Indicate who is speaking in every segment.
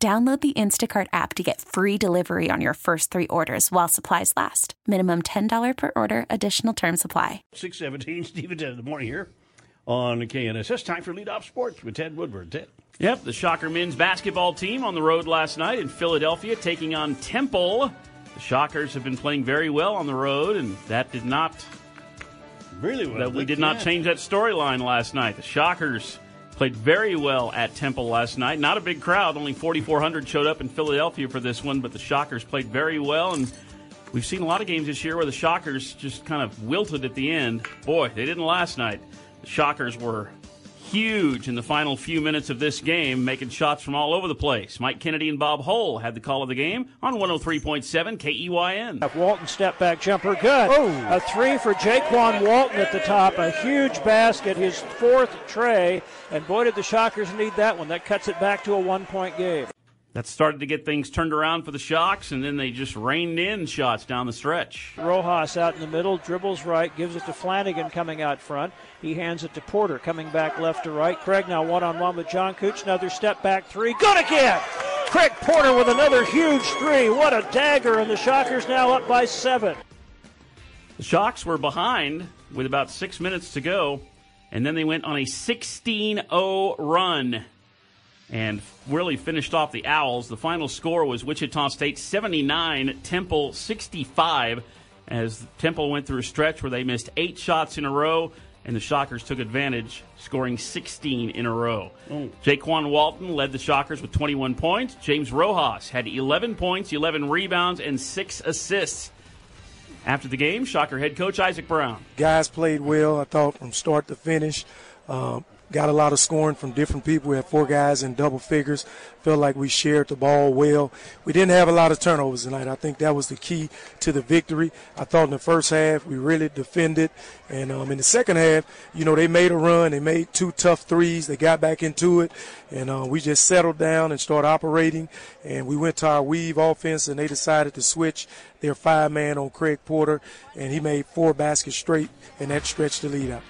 Speaker 1: Download the Instacart app to get free delivery on your first three orders while supplies last. Minimum $10 per order, additional term supply.
Speaker 2: 617, Steve and Ted in the morning here on KNSS. Time for Lead Off Sports with Ted Woodward. Ted.
Speaker 3: Yep, the Shocker men's basketball team on the road last night in Philadelphia taking on Temple. The Shockers have been playing very well on the road, and that did not.
Speaker 2: Really well.
Speaker 3: That we did not change that storyline last night. The Shockers Played very well at Temple last night. Not a big crowd, only 4,400 showed up in Philadelphia for this one, but the Shockers played very well. And we've seen a lot of games this year where the Shockers just kind of wilted at the end. Boy, they didn't last night. The Shockers were huge in the final few minutes of this game, making shots from all over the place. Mike Kennedy and Bob Hull had the call of the game on 103.7 KEYN.
Speaker 4: Walton step back jumper, good. Oh. A three for Jaykwon Walton at the top, a huge basket, his fourth tray, and boy did the Shockers need that one. That cuts it back to a one point game
Speaker 3: that started to get things turned around for the Shocks, and then they just rained in shots down the stretch.
Speaker 4: Rojas out in the middle, dribbles right, gives it to Flanagan coming out front. He hands it to Porter coming back left to right. Craig now one on one with John Cooch. Another step back three. Good again! Craig Porter with another huge three. What a dagger, and the Shockers now up by seven.
Speaker 3: The Shocks were behind with about six minutes to go, and then they went on a 16 0 run and really finished off the Owls. The final score was Wichita State 79, Temple 65, as Temple went through a stretch where they missed eight shots in a row, and the Shockers took advantage, scoring 16 in a row. Mm. Jaykwon Walton led the Shockers with 21 points. James Rojas had 11 points, 11 rebounds, and six assists. After the game, Shocker head coach Isaac Brown.
Speaker 5: Guys played well, I thought, from start to finish. Uh, got a lot of scoring from different people. We had four guys in double figures. Felt like we shared the ball well. We didn't have a lot of turnovers tonight. I think that was the key to the victory. I thought in the first half we really defended, and um, in the second half, you know, they made a run. They made two tough threes. They got back into it, and uh, we just settled down and started operating. And we went to our weave offense, and they decided to switch their five man on Craig Porter, and he made four baskets straight, and that stretched the lead out.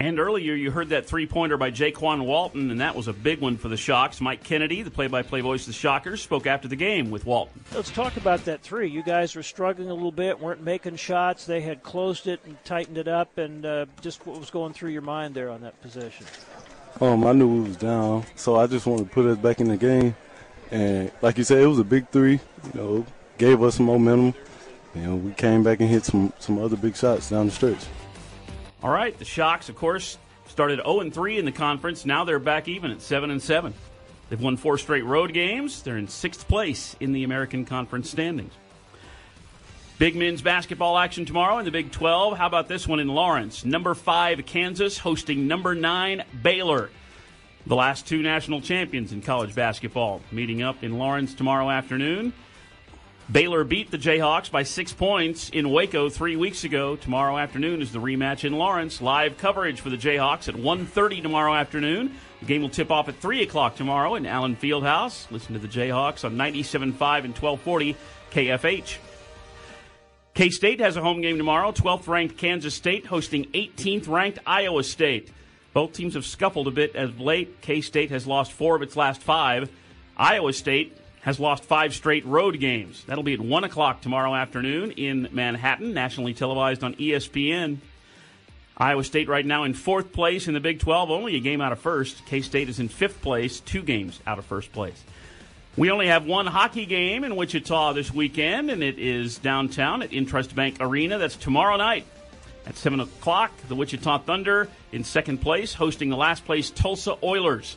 Speaker 3: And earlier, you heard that three pointer by Jaykwon Walton, and that was a big one for the Shocks. Mike Kennedy, the play by play voice of the Shockers, spoke after the game with Walton.
Speaker 4: Let's talk about that three. You guys were struggling a little bit, weren't making shots. They had closed it and tightened it up, and uh, just what was going through your mind there on that possession?
Speaker 6: Um, I knew we was down, so I just wanted to put us back in the game. And like you said, it was a big three. You know, gave us some momentum. And we came back and hit some some other big shots down the stretch.
Speaker 3: All right, the Shocks, of course, started 0 3 in the conference. Now they're back even at 7 and 7. They've won four straight road games. They're in sixth place in the American Conference standings. Big men's basketball action tomorrow in the Big 12. How about this one in Lawrence? Number five, Kansas, hosting number nine, Baylor. The last two national champions in college basketball meeting up in Lawrence tomorrow afternoon. Baylor beat the Jayhawks by six points in Waco three weeks ago. Tomorrow afternoon is the rematch in Lawrence. Live coverage for the Jayhawks at 1.30 tomorrow afternoon. The game will tip off at 3 o'clock tomorrow in Allen Fieldhouse. Listen to the Jayhawks on 97.5 and 1240 KFH. K State has a home game tomorrow. 12th ranked Kansas State hosting 18th ranked Iowa State. Both teams have scuffled a bit as of late. K State has lost four of its last five. Iowa State has lost five straight road games. That'll be at 1 o'clock tomorrow afternoon in Manhattan, nationally televised on ESPN. Iowa State right now in fourth place in the Big 12, only a game out of first. K State is in fifth place, two games out of first place. We only have one hockey game in Wichita this weekend, and it is downtown at Intrust Bank Arena. That's tomorrow night at 7 o'clock. The Wichita Thunder in second place, hosting the last place Tulsa Oilers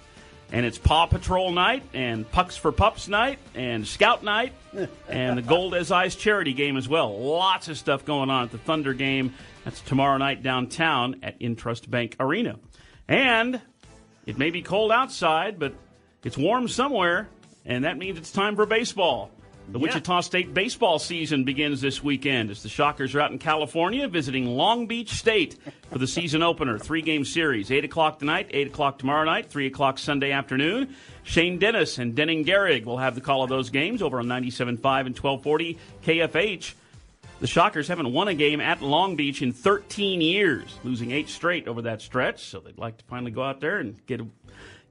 Speaker 3: and it's Paw Patrol night, and Pucks for Pups night, and Scout night, and the Gold as Eyes charity game as well. Lots of stuff going on at the Thunder game. That's tomorrow night downtown at Intrust Bank Arena. And it may be cold outside, but it's warm somewhere. and that means it's time for baseball. The
Speaker 2: Yeah.
Speaker 3: Wichita State baseball season begins this weekend as the Shockers are out in California visiting Long Beach State for the season opener. Three game series, 8 o'clock tonight, 8 o'clock tomorrow night, 3 o'clock Sunday afternoon. Shane Dennis and Denning Garrig will have the call of those games over on 97.5 and 1240 KFH. The Shockers haven't won a game at Long Beach in 13 years, losing eight straight over that stretch. So they'd like to finally go out there and get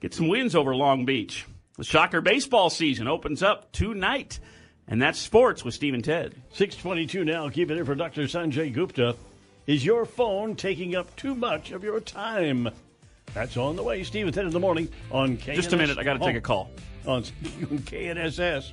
Speaker 3: get some wins over Long Beach. The Shocker baseball season opens up tonight, and that's sports with Steve and Ted.
Speaker 2: 622 now. Keep it in for Dr. Sanjay Gupta. Is your phone taking up too much of your time? That's on the way. Steve and Ted in the morning on KNS.
Speaker 3: Just a minute, I got to take a call.
Speaker 2: On KNSS.